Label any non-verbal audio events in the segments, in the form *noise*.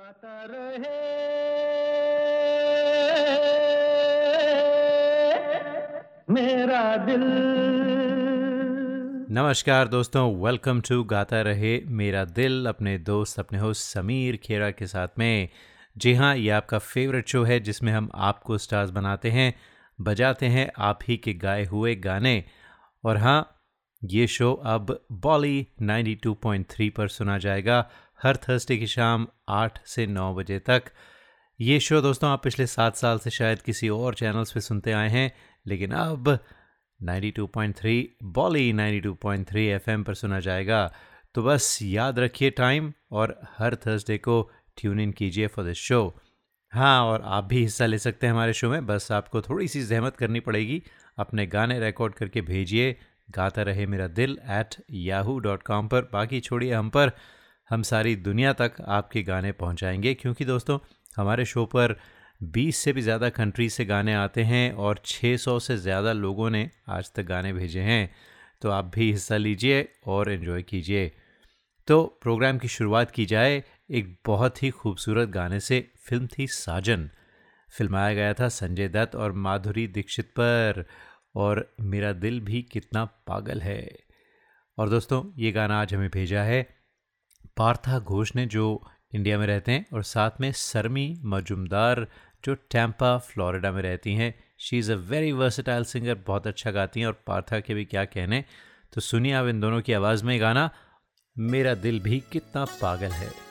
गाता रहे। मेरा दिल। नमस्कार दोस्तों वेलकम टू गाता रहे, मेरा दिल, अपने दोस्त, अपने होस्ट समीर खेरा के साथ में। जी हाँ ये आपका फेवरेट शो है, जिसमें हम आपको स्टार्स बनाते हैं, बजाते हैं, आप ही के गाए हुए गाने। और हाँ ये शो अब बॉली 92.3 पर सुना जाएगा। हर थर्सडे की शाम आठ से नौ बजे तक। ये शो दोस्तों आप पिछले सात साल से शायद किसी और चैनल्स पे सुनते आए हैं, लेकिन अब 92.3 बॉली 92.3 एफएम पर सुना जाएगा। तो बस याद रखिए टाइम और हर थर्सडे को ट्यून इन कीजिए फॉर दिस शो। हाँ और आप भी हिस्सा ले सकते हैं हमारे शो में, बस आपको थोड़ी सी जहमत करनी पड़ेगी। अपने गाने रिकॉर्ड करके भेजिए, गाता Rahe Mera Dil at Yahoo dot com पर, बाकी छोड़िए हम पर। हम सारी दुनिया तक आपके गाने पहुंचाएँगे। क्योंकि दोस्तों, हमारे शो पर 20 से भी ज़्यादा कंट्री से गाने आते हैं और 600 से ज़्यादा लोगों ने आज तक गाने भेजे हैं। तो आप भी हिस्सा लीजिए और इन्जॉय कीजिए। तो प्रोग्राम की शुरुआत की जाए, एक बहुत ही खूबसूरत गाने से। फ़िल्म थी साजन। फिल्माया गया था संजय दत्त और माधुरी दीक्षित पर। और मेरा दिल भी कितना पागल है। और दोस्तों, ये गाना आज हमें भेजा है। पार्था घोष ने जो इंडिया में रहते हैं और साथ में सरमी मजुमदार जो टैंपा फ्लोरिडा में रहती हैं she is a very versatile singer बहुत अच्छा गाती हैं और पार्था के भी क्या कहने तो सुनिए आप इन दोनों की आवाज़ में गाना, मेरा दिल भी कितना पागल है।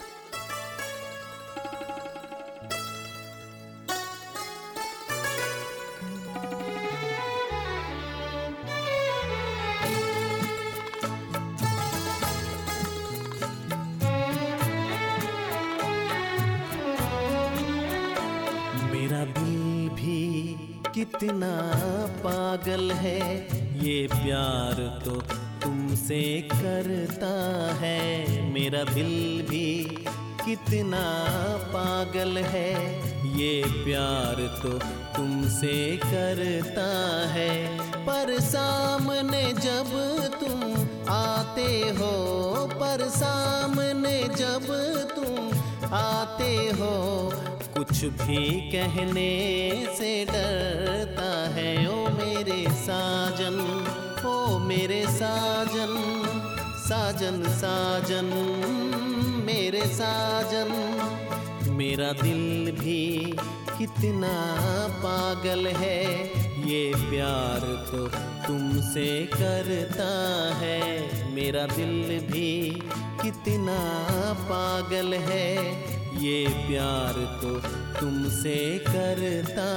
कितना पागल है। ये प्यार तो तुमसे करता है। मेरा दिल भी कितना पागल है। ये प्यार तो तुमसे करता है। पर सामने जब तुम आते हो, पर सामने जब तुम आते हो कुछ भी कहने से डरता है, ओ मेरे साजन, ओ मेरे साजन साजन साजन, मेरे साजन, मेरा दिल भी कितना पागल है, ये प्यार तो तुमसे करता है, मेरा दिल भी कितना पागल है ये प्यार तो तुमसे करता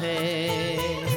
है।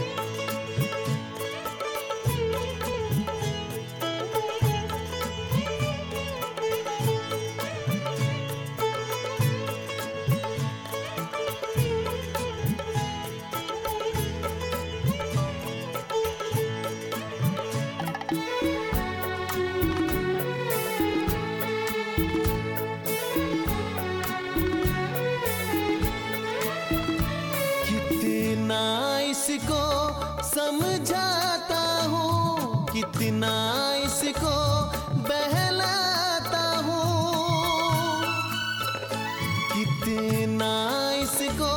कितना इसको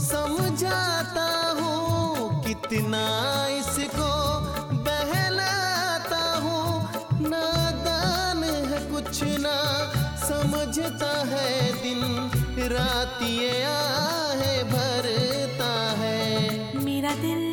समझाता हूँ, कितना इसको बहलाता हूँ। नादान है कुछ, ना समझता है दिन, रात ये आहे, भरता है। मेरा दिल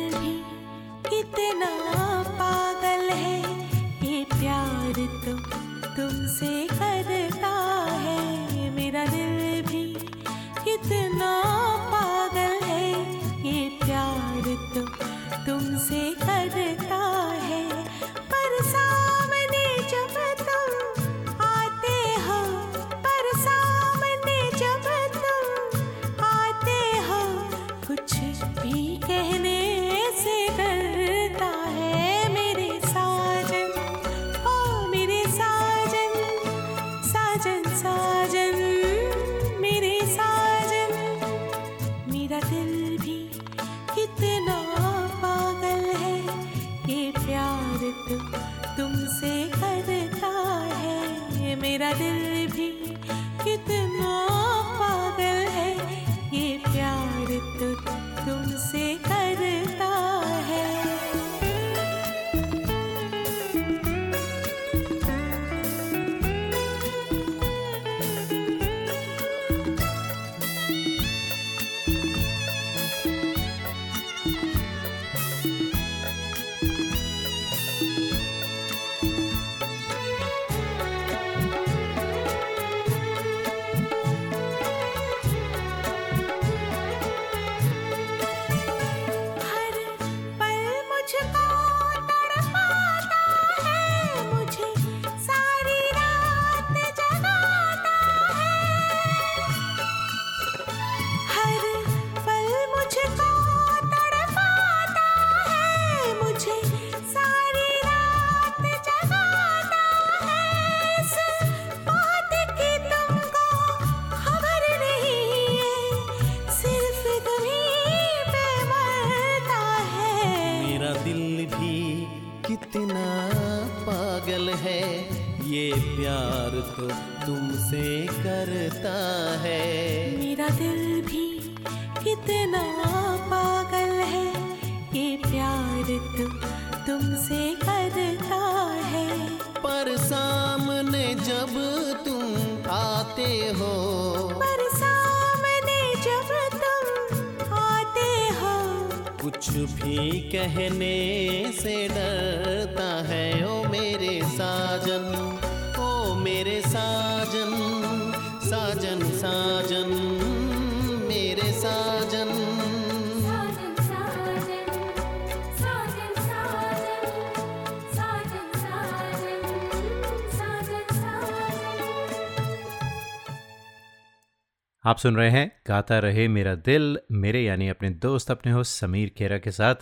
आप सुन रहे हैं गाता रहे मेरा दिल, मेरे यानी अपने दोस्त, अपने हो समीर खेरा के साथ।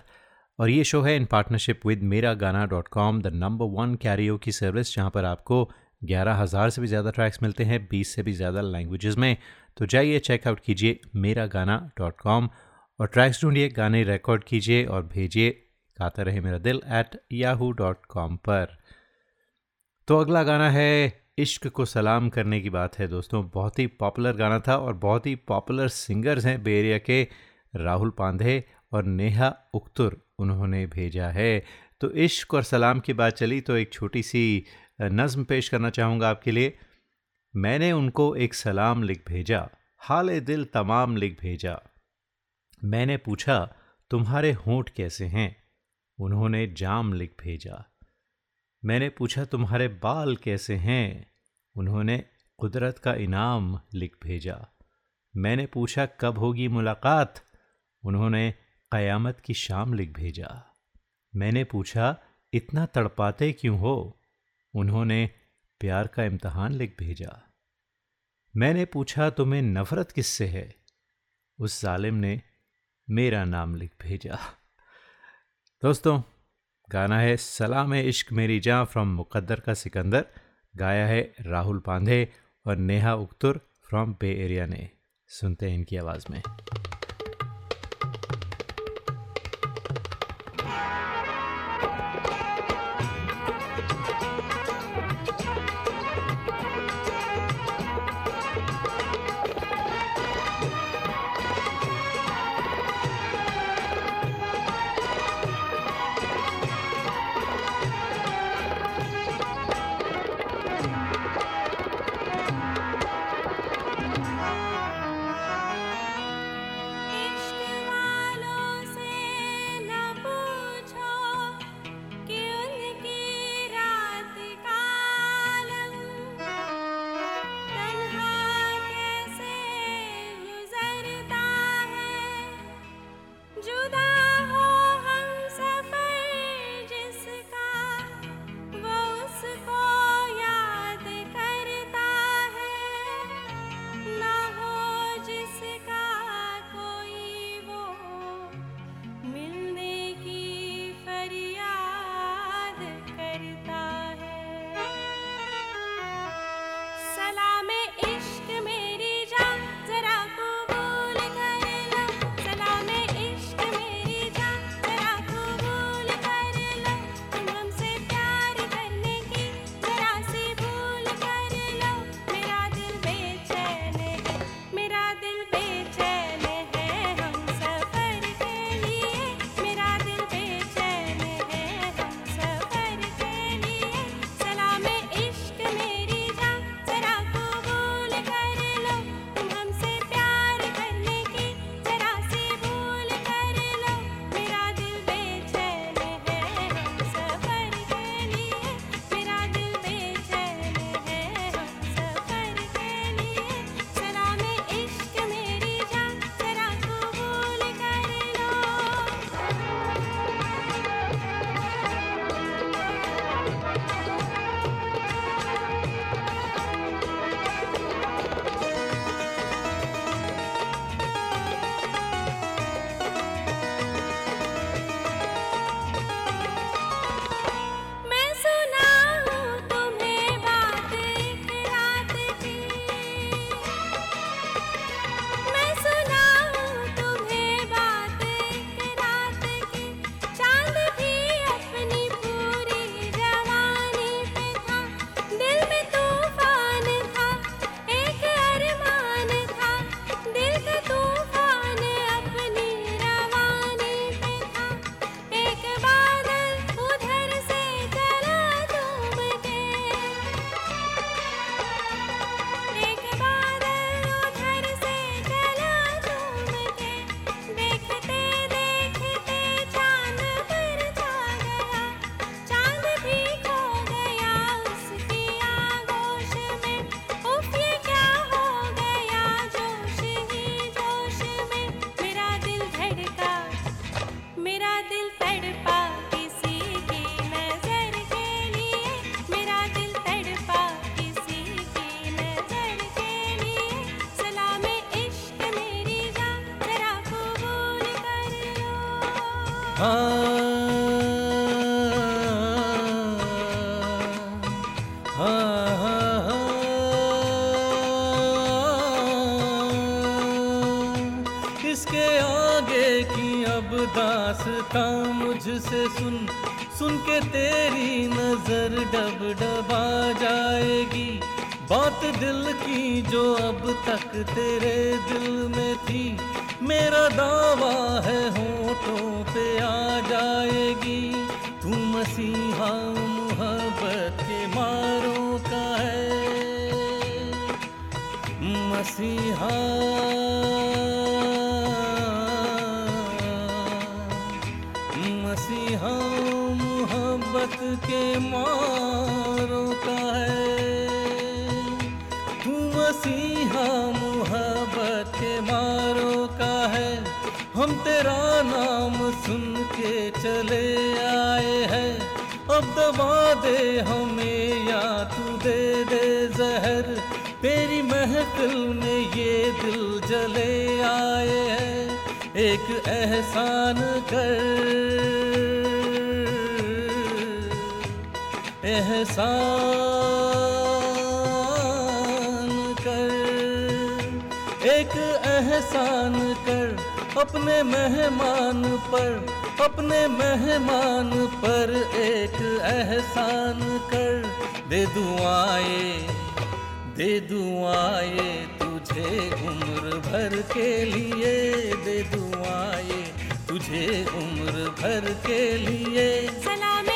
और ये शो है इन partnership with Mera Gaana dot com the number one karaoke की सर्विस जहाँ पर आपको ग्यारह हज़ार से भी ज़्यादा ट्रैक्स मिलते हैं, बीस से भी ज़्यादा लैंग्वेजेस में। तो जाइए चेकआउट कीजिए मेरा गाना डॉट कॉम और ट्रैक्स ढूंढिए, गाने रिकॉर्ड कीजिए और भेजिए गाता Rahe Mera Dil at Yahoo dot com पर। तो अगला गाना है इश्क को सलाम करने की बात है दोस्तों। बहुत ही पॉपुलर गाना था और बहुत ही पॉपुलर सिंगर्स हैं बेरिया के राहुल पांधे और नेहा उक्तुर उन्होंने भेजा है। तो इश्क और सलाम की बात चली तो एक छोटी सी नज़म पेश करना चाहूँगा आपके लिए। मैंने उनको एक सलाम लिख भेजा, हाल दिल तमाम लिख भेजा। मैंने पूछा, तुम्हारे होंठ कैसे हैं? उन्होंने जाम लिख भेजा। मैंने पूछा, तुम्हारे बाल कैसे हैं? उन्होंने कुदरत का इनाम लिख भेजा। मैंने पूछा, कब होगी मुलाकात? उन्होंने, क़यामत की शाम लिख भेजा। मैंने पूछा, इतना तड़पाते क्यों हो? उन्होंने, प्यार का इम्तहान लिख भेजा। मैंने पूछा, तुम्हें नफ़रत किससे है? उस जालिम ने, मेरा नाम लिख भेजा। दोस्तों, गाना है सलाम इश्क मेरी जाँ फ्रॉम मुकद्दर का सिकंदर। गाया है राहुल पांधे और Neha Uktur from Bay Area ने। सुनते हैं इनकी आवाज़ में। दबा दे हमें या तू दे दे जहर। तेरी महफिल में ये दिल जले आए हैं। एक एहसान कर। एहसान कर। एक एहसान कर अपने मेहमान पर। अपने मेहमान पर एक एहसान कर। दे दुआए दे दुआए तुझे उम्र भर के लिए। दे दुआए तुझे उम्र भर के लिए। सलामे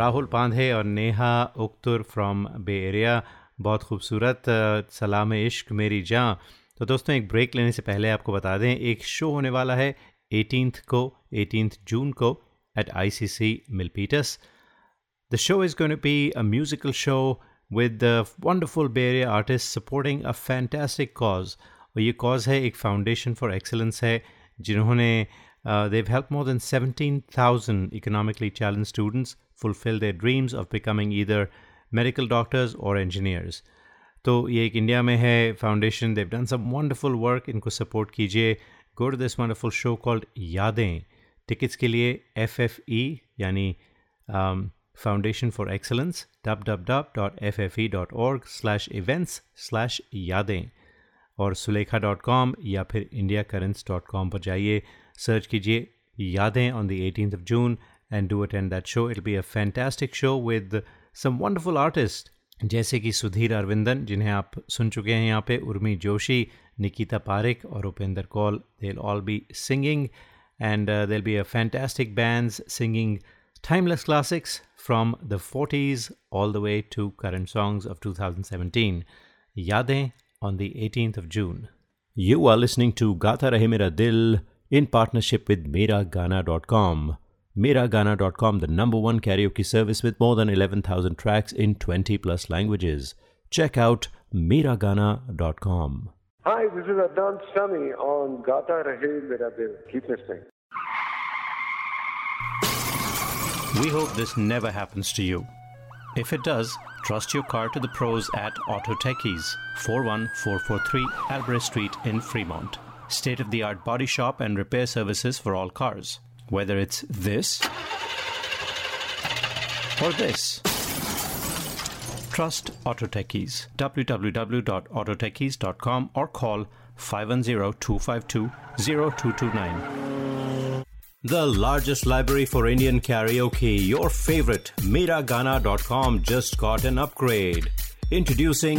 राहुल पांधे और Neha Uktur from Bay Area बहुत खूबसूरत सलाम इश्क मेरी जहाँ तो दोस्तों, एक ब्रेक लेने से पहले आपको बता दें, एक शो होने वाला है एटीनथ को एटीनथ जून को at I C C mill Milpitas the show is gonna be a musical show with the wonderful Bay Area artist supporting a fantastic cause और ये कॉज है, एक फाउंडेशन फॉर एक्सलेंस है, जिन्होंने they've help more than seventeen thousand economically challenge students fulfill their dreams of becoming either medical doctors or engineers. तो ये एक India में है foundation they've done some wonderful work इनको सपोर्ट कीजिए। Go to this wonderful show called Yaadein. Tickets के लिए F F E यानी foundation for excellence dub dub dub dot F F E dot org slash events slash Yaadein. और Sulekha dot com या फिर India currents dot com पर जाइए। Search कीजिए Yaadein on the eighteen of June And do attend that show it be a fantastic show with some wonderful artist जैसे कि सुधीर अरविंदन जिन्हें आप सुन चुके हैं यहाँ पे उर्मी जोशी निकिता पारिक और Upendra Kaul they all be singing and they'll be a fantastic bands singing timeless classics from the 40s all the way to current songs of 2017. Yadein on the 18th of June. You are listening to Gata Rahe Mera Dil in partnership with Miragana.com. Miragana.com, the number one karaoke service with more than 11,000 tracks in 20 plus languages. Check out Miragana.com. Hi, this is Adnan Sami on Gata Rahe Mera Dil. Keep listening. We hope this never happens to you. If it does, trust your car to the pros at Auto Techies, 41443 Albrecht Street in Fremont. State of the art body shop and repair services for all cars. Whether it's this or this. Trust Auto Techies. www.autotechies.com or call 510-252-0229. The largest library for Indian karaoke, your favorite, Miragana.com just got an upgrade. Introducing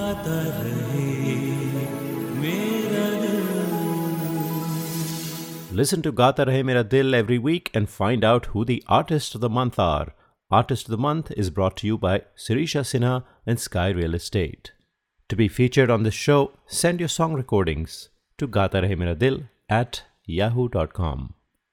गाता रहे मेरा दिल Listen to Gata Rahe Mera Dil every week and find out who the artists of the month are. Artist of the Month is brought to you by Sirisha Sinha and Sky Real Estate. To be featured on this show, send your song recordings to Gata Rahe Mera Dil at yahoo.com.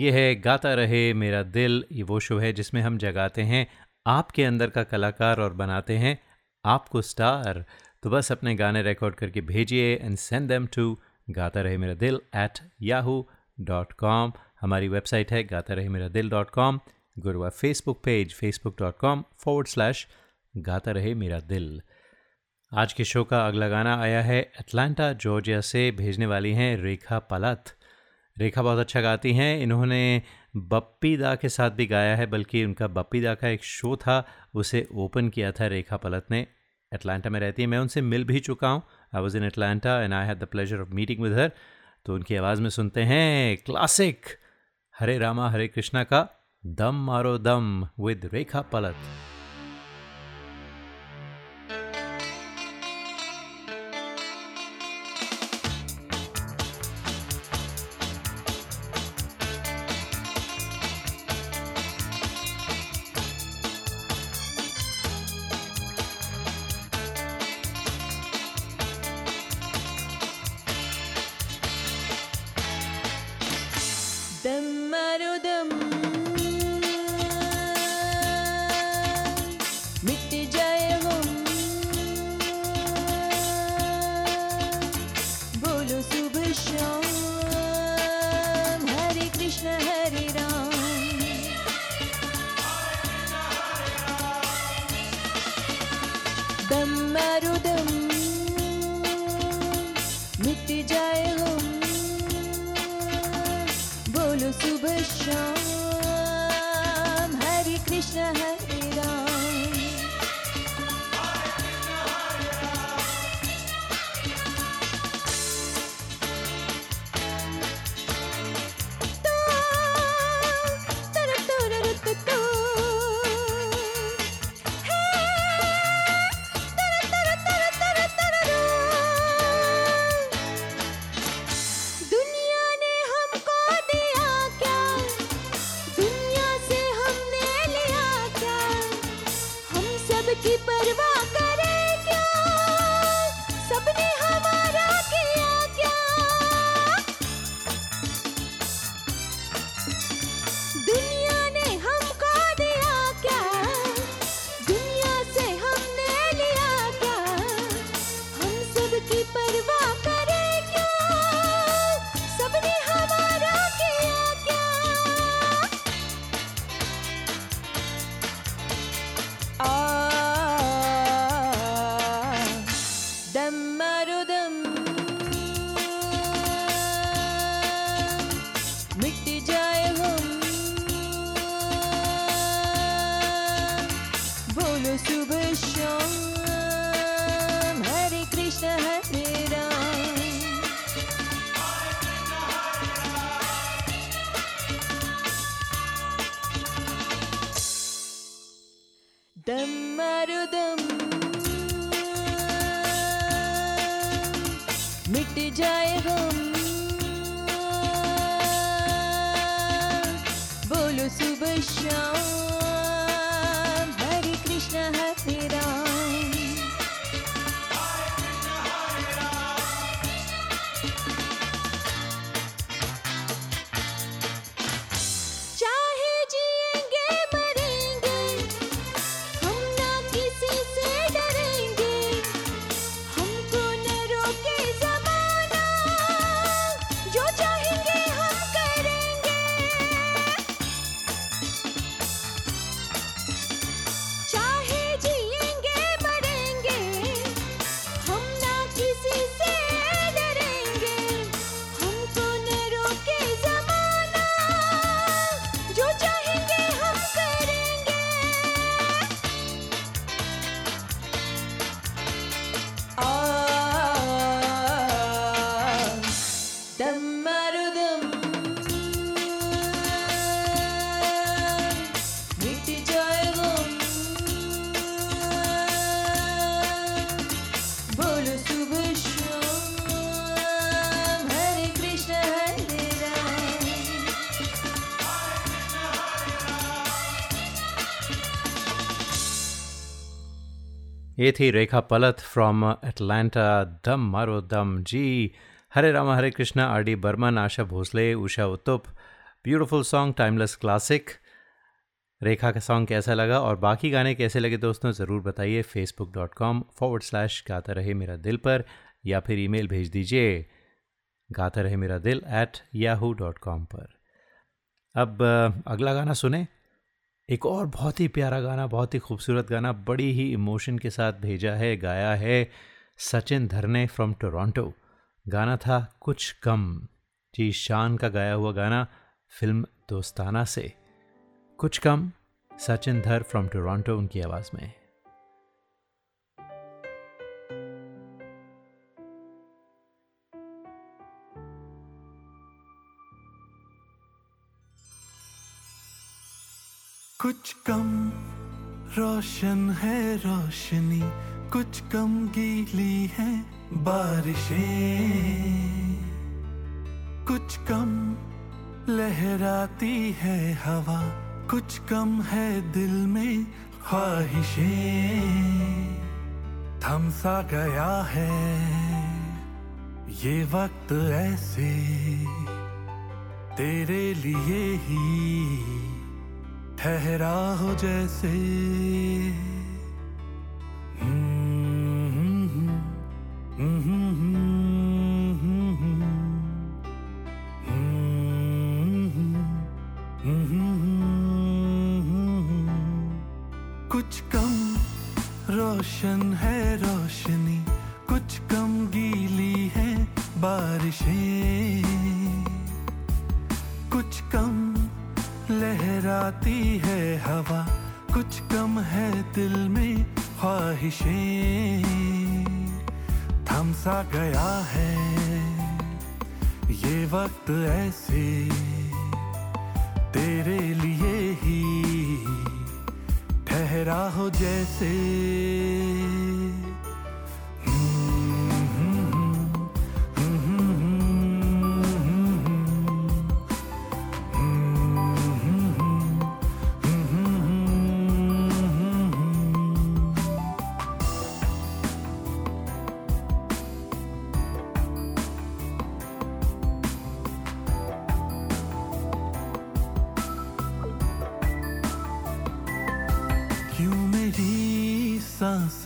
ये है, गाता रहे मेरा दिल, ये वो show है जिसमें हम जगाते हैं, आपके अंदर का कलाकार और बनाते हैं आपको स्टार। तो बस अपने गाने रिकॉर्ड करके भेजिए and send them to Gaata Rahe Mera Dil at Yahoo dot com हमारी वेबसाइट है Gaata Rahe Mera Dil dot com Gurua Facebook page Facebook dot com forward slash Gaata Rahe Mera दिल। आज के शो का अगला गाना आया है अटलांटा जॉर्जिया से भेजने वाली हैं रेखा पलत। रेखा बहुत अच्छा गाती हैं। इन्होंने बप्पी दा के साथ भी गाया है, बल्कि उनका बप्पी दा का एक शो था, उसे ओपन किया था रेखा पलत ने। अटलांटा में रहती है। मैं उनसे मिल भी चुका हूँ। I was in Atlanta and I had the pleasure of meeting with her तो उनकी आवाज़ में सुनते हैं क्लासिक हरे रामा, हरे कृष्णा का दम मारो दम विद रेखा पलत। जाए गम बोलो सुबह शाम। ये थी रेखा पलत from Atlanta Dum Maro Dum ji Hare Ram, Hare Krishna, R D Burman, Asha Bhosle, Usha Uthup. Beautiful song timeless classic Rekha का सॉन्ग कैसा लगा और बाकी गाने कैसे लगे दोस्तों, ज़रूर बताइए Facebook dot com forward slash Gaata Rahe Mera दिल पर, या फिर ईमेल भेज दीजिए गाता Rahe Mera Dil at Yahoo dot com पर। अब, अगला गाना सुने। एक और बहुत ही प्यारा गाना, बहुत ही खूबसूरत गाना बड़ी ही इमोशन के साथ भेजा है, गाया है सचिन धरने फ्रॉम टोरंटो गाना था कुछ कम। जी, शान का गाया हुआ गाना फ़िल्म दोस्ताना से। कुछ कम, सचिन धर फ्रॉम टोरंटो उनकी आवाज़ में। कुछ कम रोशन है रोशनी, कुछ कम गीली है बारिशें। कुछ कम लहराती है हवा, कुछ कम है दिल में ख्वाहिशें। थम सा गया है ये वक्त ऐसे, तेरे लिए ही ठहरा हो जैसे कुछ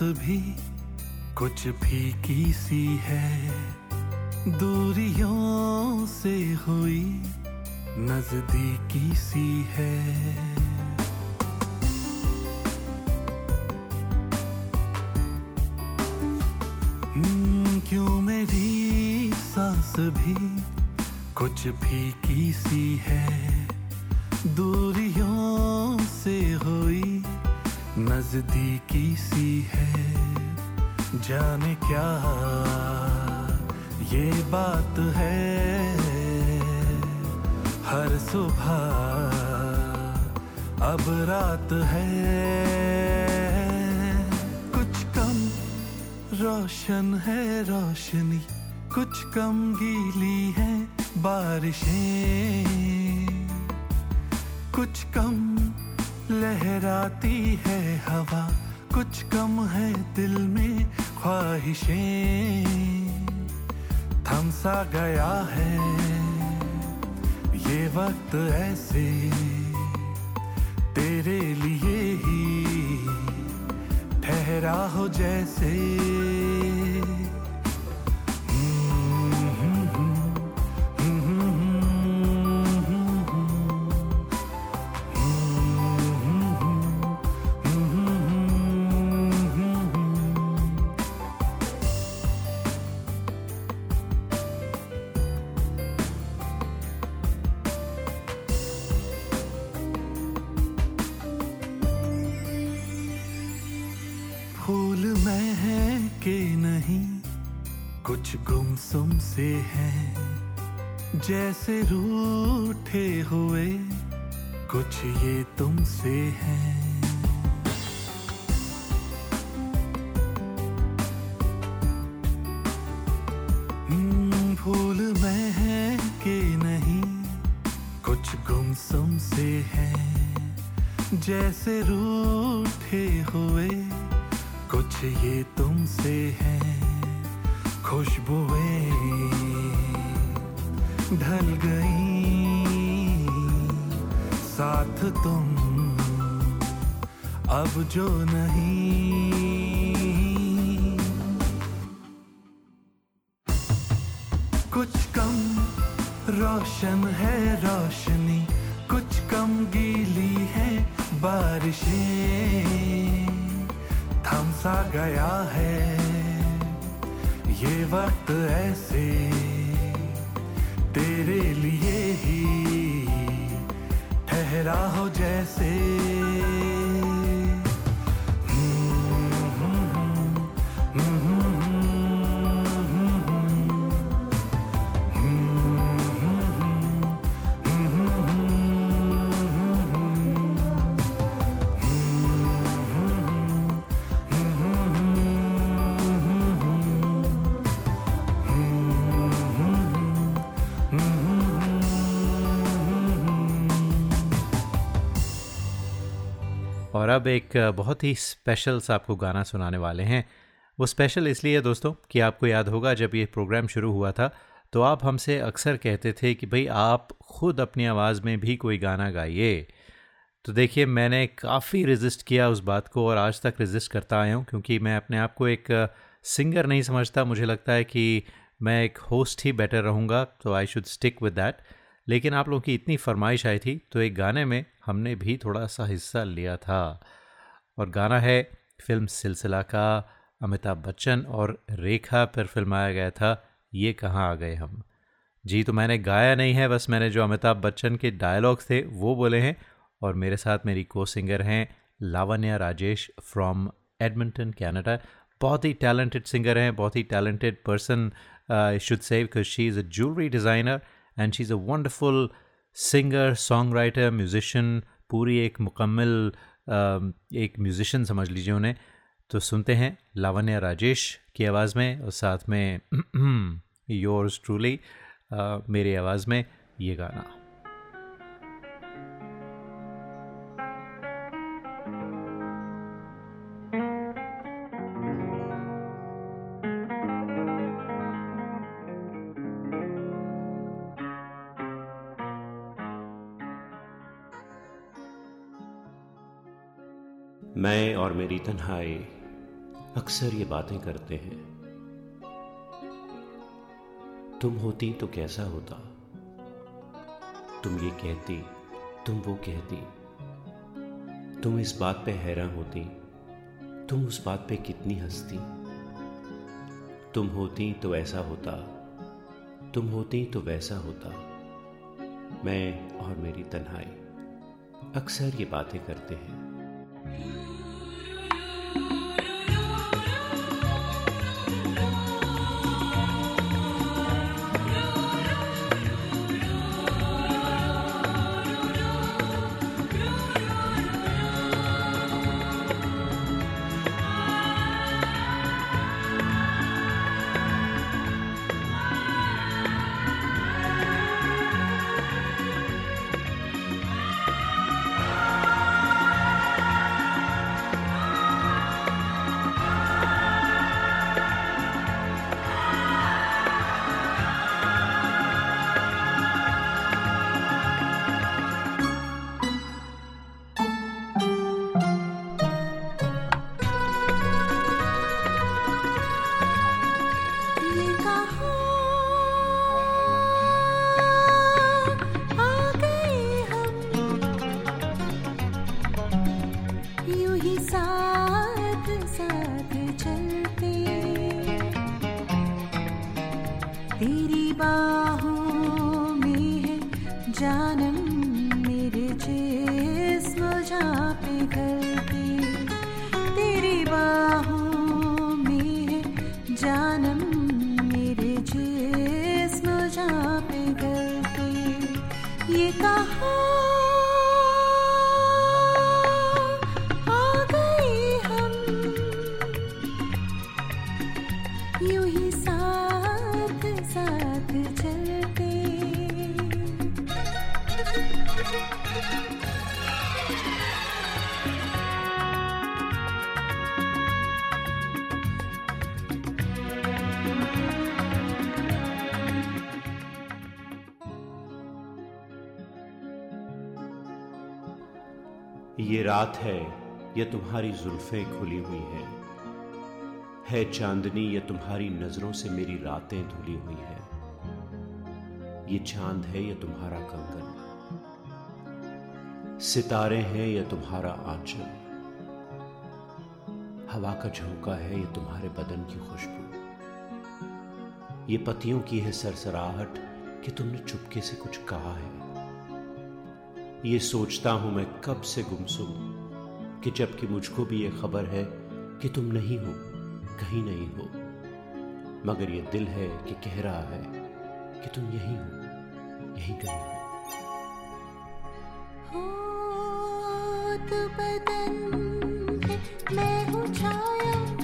भी कुछ फीकी सी है। दूरियों से हुई नजदीकी सी है। हम्म, क्यों मेरी सांस भी कुछ फीकी सी है? दूरियों से हुई नजदीकी क्या ये बात है? हर सुबह अब रात है। कुछ कम रोशन है, रोशनी। कुछ कम गीली है बारिशें। गुमसुम से है जैसे रूठे हुए कुछ ये तुमसे है। हम्म, फूल में है कि नहीं कुछ गुमसुम से है जैसे रूठे जो नहीं और अब एक बहुत ही स्पेशल सा आपको गाना सुनाने वाले हैं। वो स्पेशल इसलिए है दोस्तों कि आपको याद होगा जब ये प्रोग्राम शुरू हुआ था तो आप हमसे अक्सर कहते थे कि भाई आप खुद अपनी आवाज़ में भी कोई गाना गाइए। तो देखिए, मैंने काफ़ी रेजिस्ट किया उस बात को और आज तक रेजिस्ट करता आया हूँ क्योंकि मैं अपने आप को एक सिंगर नहीं समझता। मुझे लगता है कि मैं एक होस्ट ही बेटर रहूँगा तो I should stick with that लेकिन आप लोगों की इतनी फरमाइश आई थी तो एक गाने में हमने भी थोड़ा सा हिस्सा लिया था। और गाना है फ़िल्म सिलसिला का, अमिताभ बच्चन और रेखा पर फिल्माया गया था, ये कहाँ आ गए हम? जी तो मैंने गाया नहीं है, बस मैंने जो अमिताभ बच्चन के डायलॉग्स थे, वो बोले हैं। और मेरे साथ मेरी को सिंगर हैं Lavanya Rajesh from Edmonton Canada बहुत ही टैलेंटेड सिंगर हैं, बहुत ही talented person should say she is a jewellery designer and she is a wonderful singer songwriter musician पूरी एक मुकम्मल एक म्यूज़िशन समझ लीजिए उन्हें। तो सुनते हैं लावण्या राजेश की आवाज़ में और साथ में *clears throat* योर्स ट्रूली मेरी आवाज़ में ये गाना। मेरी तन्हाई अक्सर ये बातें करते हैं। तुम होती तो कैसा होता? तुम ये कहती, तुम वो कहती। तुम इस बात पे हैरान होती, तुम उस बात पे कितनी हंसती। तुम होती तो ऐसा होता, तुम होती तो वैसा होता। मैं और मेरी तन्हाई अक्सर ये बातें करते हैं। you. यूँ रात है ये तुम्हारी जुल्फें खुली हुई हैं। है चांदनी, ये तुम्हारी नज़रों से मेरी रातें धुली हुई है। ये चाँद है, ये तुम्हारा कंगन। सितारे हैं, ये तुम्हारा आंचल। हवा का झोंका है, ये तुम्हारे बदन की खुशबू। ये पतियों की है सरसराहट कि तुमने चुपके से कुछ कहा है। ये सोचता हूँ मैं कब से गुमसुम कि जबकि मुझको भी ये खबर है कि तुम नहीं हो। कहीं नहीं हो। मगर ये दिल है कि कह रहा है कि तुम यही हो, यही कहीं हो। बदन, मैं छाया।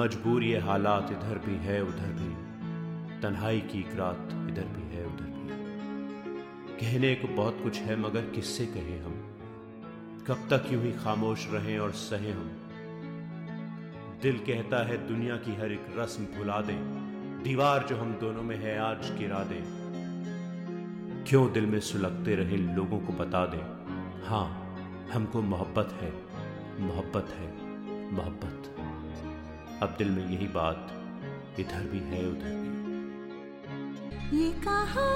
मजबूर हालात इधर भी है, उधर भी। तन्हाई की रात इधर भी है, उधर भी। कहने को बहुत कुछ है, मगर किससे कहें हम? कब तक यूँ ही खामोश रहें और सहें हम? दिल कहता है, दुनिया की हर एक रस्म भुला दें। दीवार जो हम दोनों में है, आज गिरा दें। क्यों दिल में सुलगते रहे, लोगों को बता दें? हाँ हमको मोहब्बत है मोहब्बत है, मोहब्बत। अब दिल में यही बात इधर भी है उधर भी। ये कहा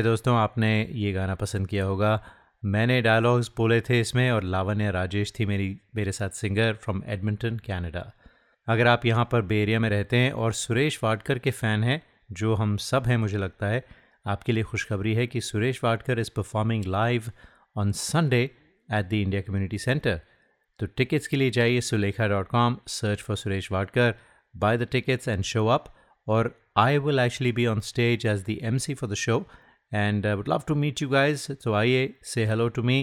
है दोस्तों, आपने ये गाना पसंद किया होगा। मैंने डायलॉग्स बोले थे इसमें और लावण्य राजेश थी मेरी, मेरे साथ सिंगर फ्रॉम एडमिंटन कनाडा अगर आप यहाँ पर बे एरिया में रहते हैं और सुरेश वाडकर के फ़ैन हैं, जो हम सब हैं, मुझे लगता है, आपके लिए खुशखबरी है कि Suresh Wadkar is performing live on Sunday at the India community centre तो टिकट्स के लिए जाइए Sulekha dot com search for Suresh Wadkar buy the tickets and show up और I will actually be on stage as the M C for the show and I would love to meet you guys. So आइए say hello to me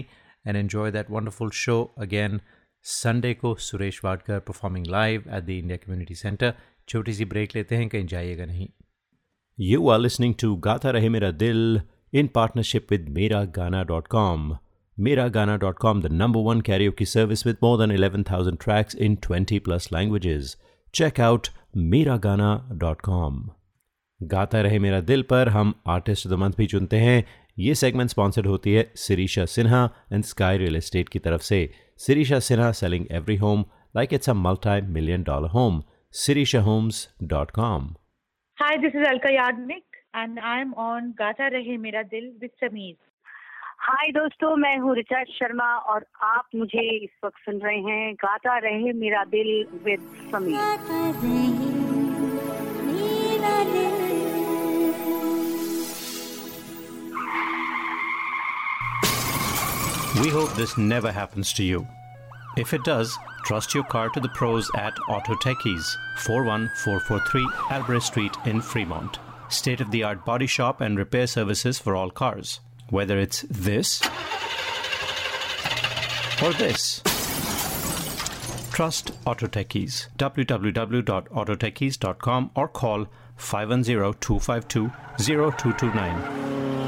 and enjoy that wonderful show again Sunday को Suresh Wadkar performing live at the India Community Center. छोटी सी break लेते हैं कहीं जाइएगा नहीं You are listening to Gata Rahe Mera Dil in partnership with Miragana.com. Miragana.com, the number one karaoke service with more than 11,000 tracks in 20 plus languages. Check out Miragana.com. गाता रहे मेरा दिल पर हम आर्टिस्ट ऑफ़ द मंथ भी चुनते हैं। ये segment sponsored होती है Sirisha Sinha and Sky real estate की तरफ़ से। Sirisha Sinha selling every home like it's a multi million dollar home Sirisha homes dot com Hi, this is Alka Yagnik and I'm on Gata Rahe Mera Dil with Sameer. Hi दोस्तों मैं हूँ ऋचा शर्मा और आप मुझे इस वक्त सुन रहे हैं Gaata Rahe Mera Dil with Sameer We hope this never happens to you. If it does, trust your car to the pros at Auto Techies, 41443 Albrecht Street in Fremont. State of the art body shop and repair services for all cars. Whether it's this or this. Trust Auto Techies. www.autotechies.com or call 510 252 0229.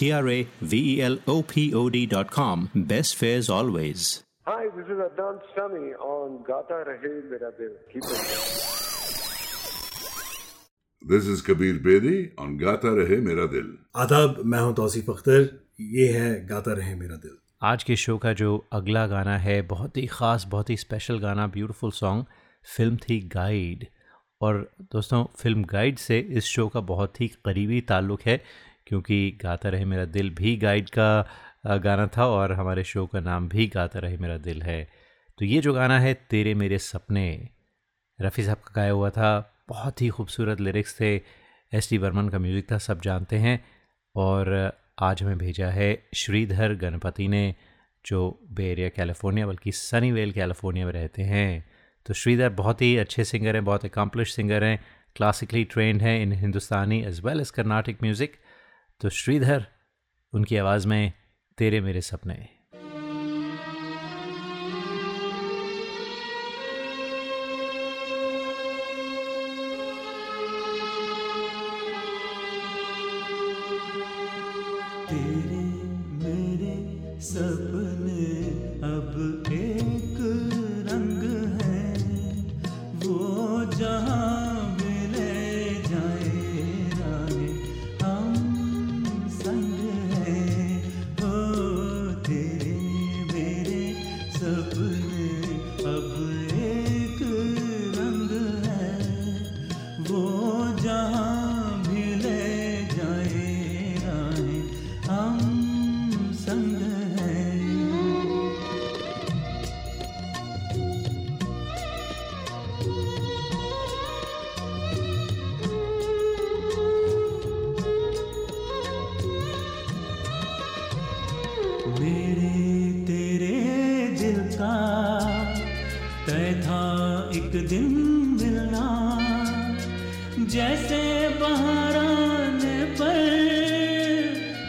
T R A V E L O P O D.com. Best fares always. Hi, this is Adnan Sami on Gata Rahe Mera Dil. Keep it. This is Kabir Bedi on Gata Rahe Mera Dil. आदाब मैं हूँ तौसीफ अख्तर ये है गाता रहे मेरा दिल आज के show का जो अगला गाना है बहुत ही ख़ास बहुत ही स्पेशल गाना ब्यूटीफुल सॉन्ग फ़िल्म थी गाइड और दोस्तों फ़िल्म गाइड से इस शो का बहुत ही करीबी ताल्लुक़ है क्योंकि गाता रहे मेरा दिल भी गाइड का गाना था और हमारे शो का नाम भी गाता रहे मेरा दिल है। तो ये जो गाना है, तेरे मेरे सपने, रफ़ी साहब का गाया हुआ था, बहुत ही खूबसूरत लिरिक्स थे। एस टी बर्मन का म्यूज़िक था, सब जानते हैं। और आज हमें भेजा है श्रीधर गणपति ने, जो बे एरिया कैलिफ़ोर्निया बल्कि सनी वेल कैलिफ़ोर्निया में रहते हैं। तो श्रीधर बहुत ही अच्छे सिंगर हैं, बहुत अकम्पलिश सिंगर हैं क्लासिकली ट्रेंड हैं in Hindustani as well as Carnatic music तो श्रीधर उनकी आवाज़ में तेरे मेरे सपने।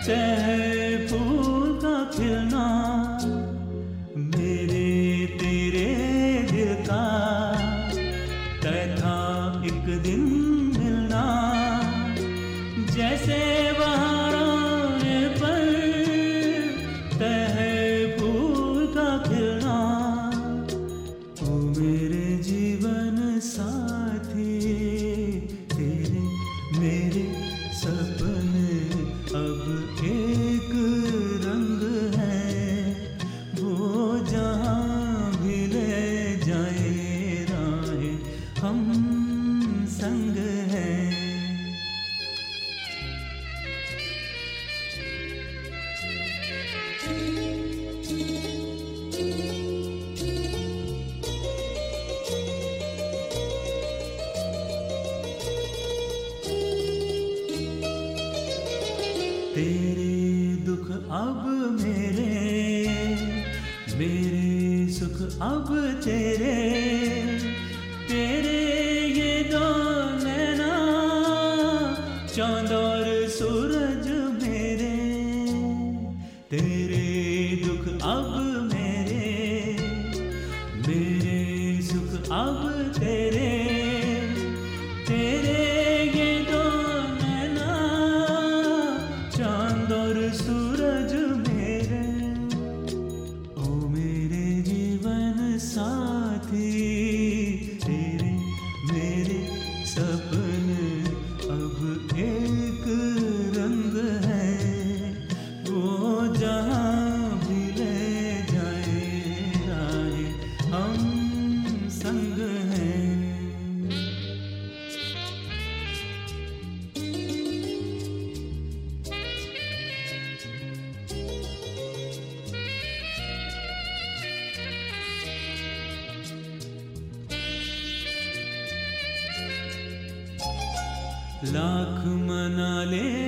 Ten. हैं लाख मना ले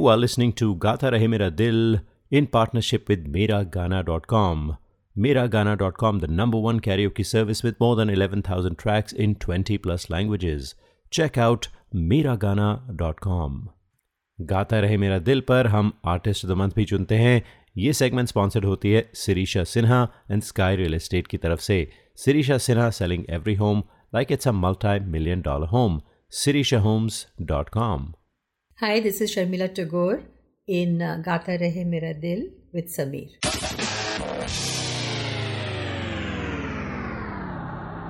यू आर लिसनिंग टू गाता रहे मेरा दिल इन पार्टनरशिप विद मेरा गाना dot com Mera Gaana dot com the number one karaoke की service with more than eleven thousand tracks in twenty plus languages check out Mera Gaana dot com गाता रहे मेरा दिल पर हम artist the month भी चुनते हैं। ये सेगमेंट स्पॉन्सर्ड होती है Sirisha Sinha and Sky real estate की तरफ़ से। Sirisha Sinha selling every home like it's a multi million dollar home Sirisha homes dot com Hi, this is Sharmila Tagore in uh, Gata Rehe Mera Dil with Sameer.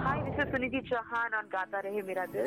Hi, this is Suniti Chauhan on Gata Rehe Mera Dil.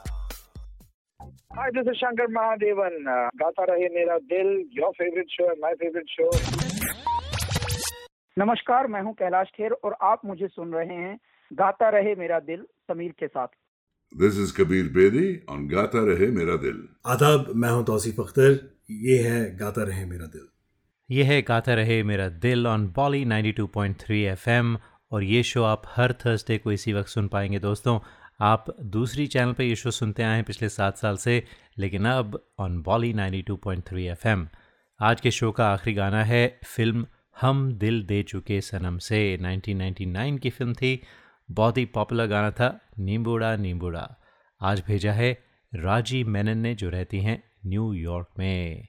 Hi, this is Shankar Mahadevan. Uh, Gaata Rahe Mera Dil your favourite show है my favourite show नमस्कार मैं हूँ कैलाश खेर और आप मुझे सुन रहे हैं गाता रहे मेरा दिल समीर के साथ। This is Kabir Bedi on Gata Rahe Mera Dil. आदाब मैं हूँ तौसीफ अख्तर। ये है गाता रहे मेरा दिल। यह है गाता रहे मेरा दिल ऑन बॉली 92.3 एफएम और ये शो आप हर थर्सडे को इसी वक्त सुन पाएँगे दोस्तों। आप दूसरी चैनल पर ये शो सुनते आए हैं पिछले सात साल से, लेकिन अब ऑन बॉली 92.3 एफएम आज के शो का आखिरी गाना है फ़िल्म हम दिल दे चुके सनम से। 1999 की फ़िल्म थी। बहुत ही पॉपुलर गाना था, नींबूड़ा नींबूड़ा। आज भेजा है राज़ी मेनन ने, जो रहती हैं न्यूयॉर्क में।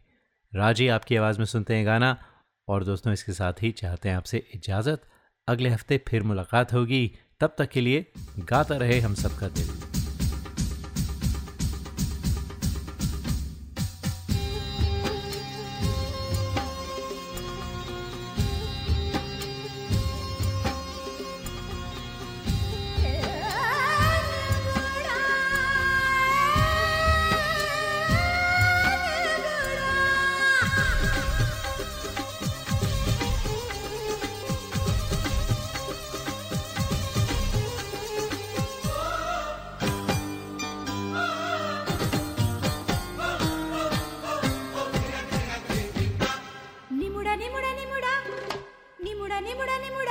राज़ी, आपकी आवाज़ में सुनते हैं गाना। और दोस्तों, इसके साथ ही चाहते हैं आपसे इजाज़त। अगले हफ़्ते फिर मुलाकात होगी। तब तक के लिए गाता रहे हम सबका दिल। बुढ़ानी नहीं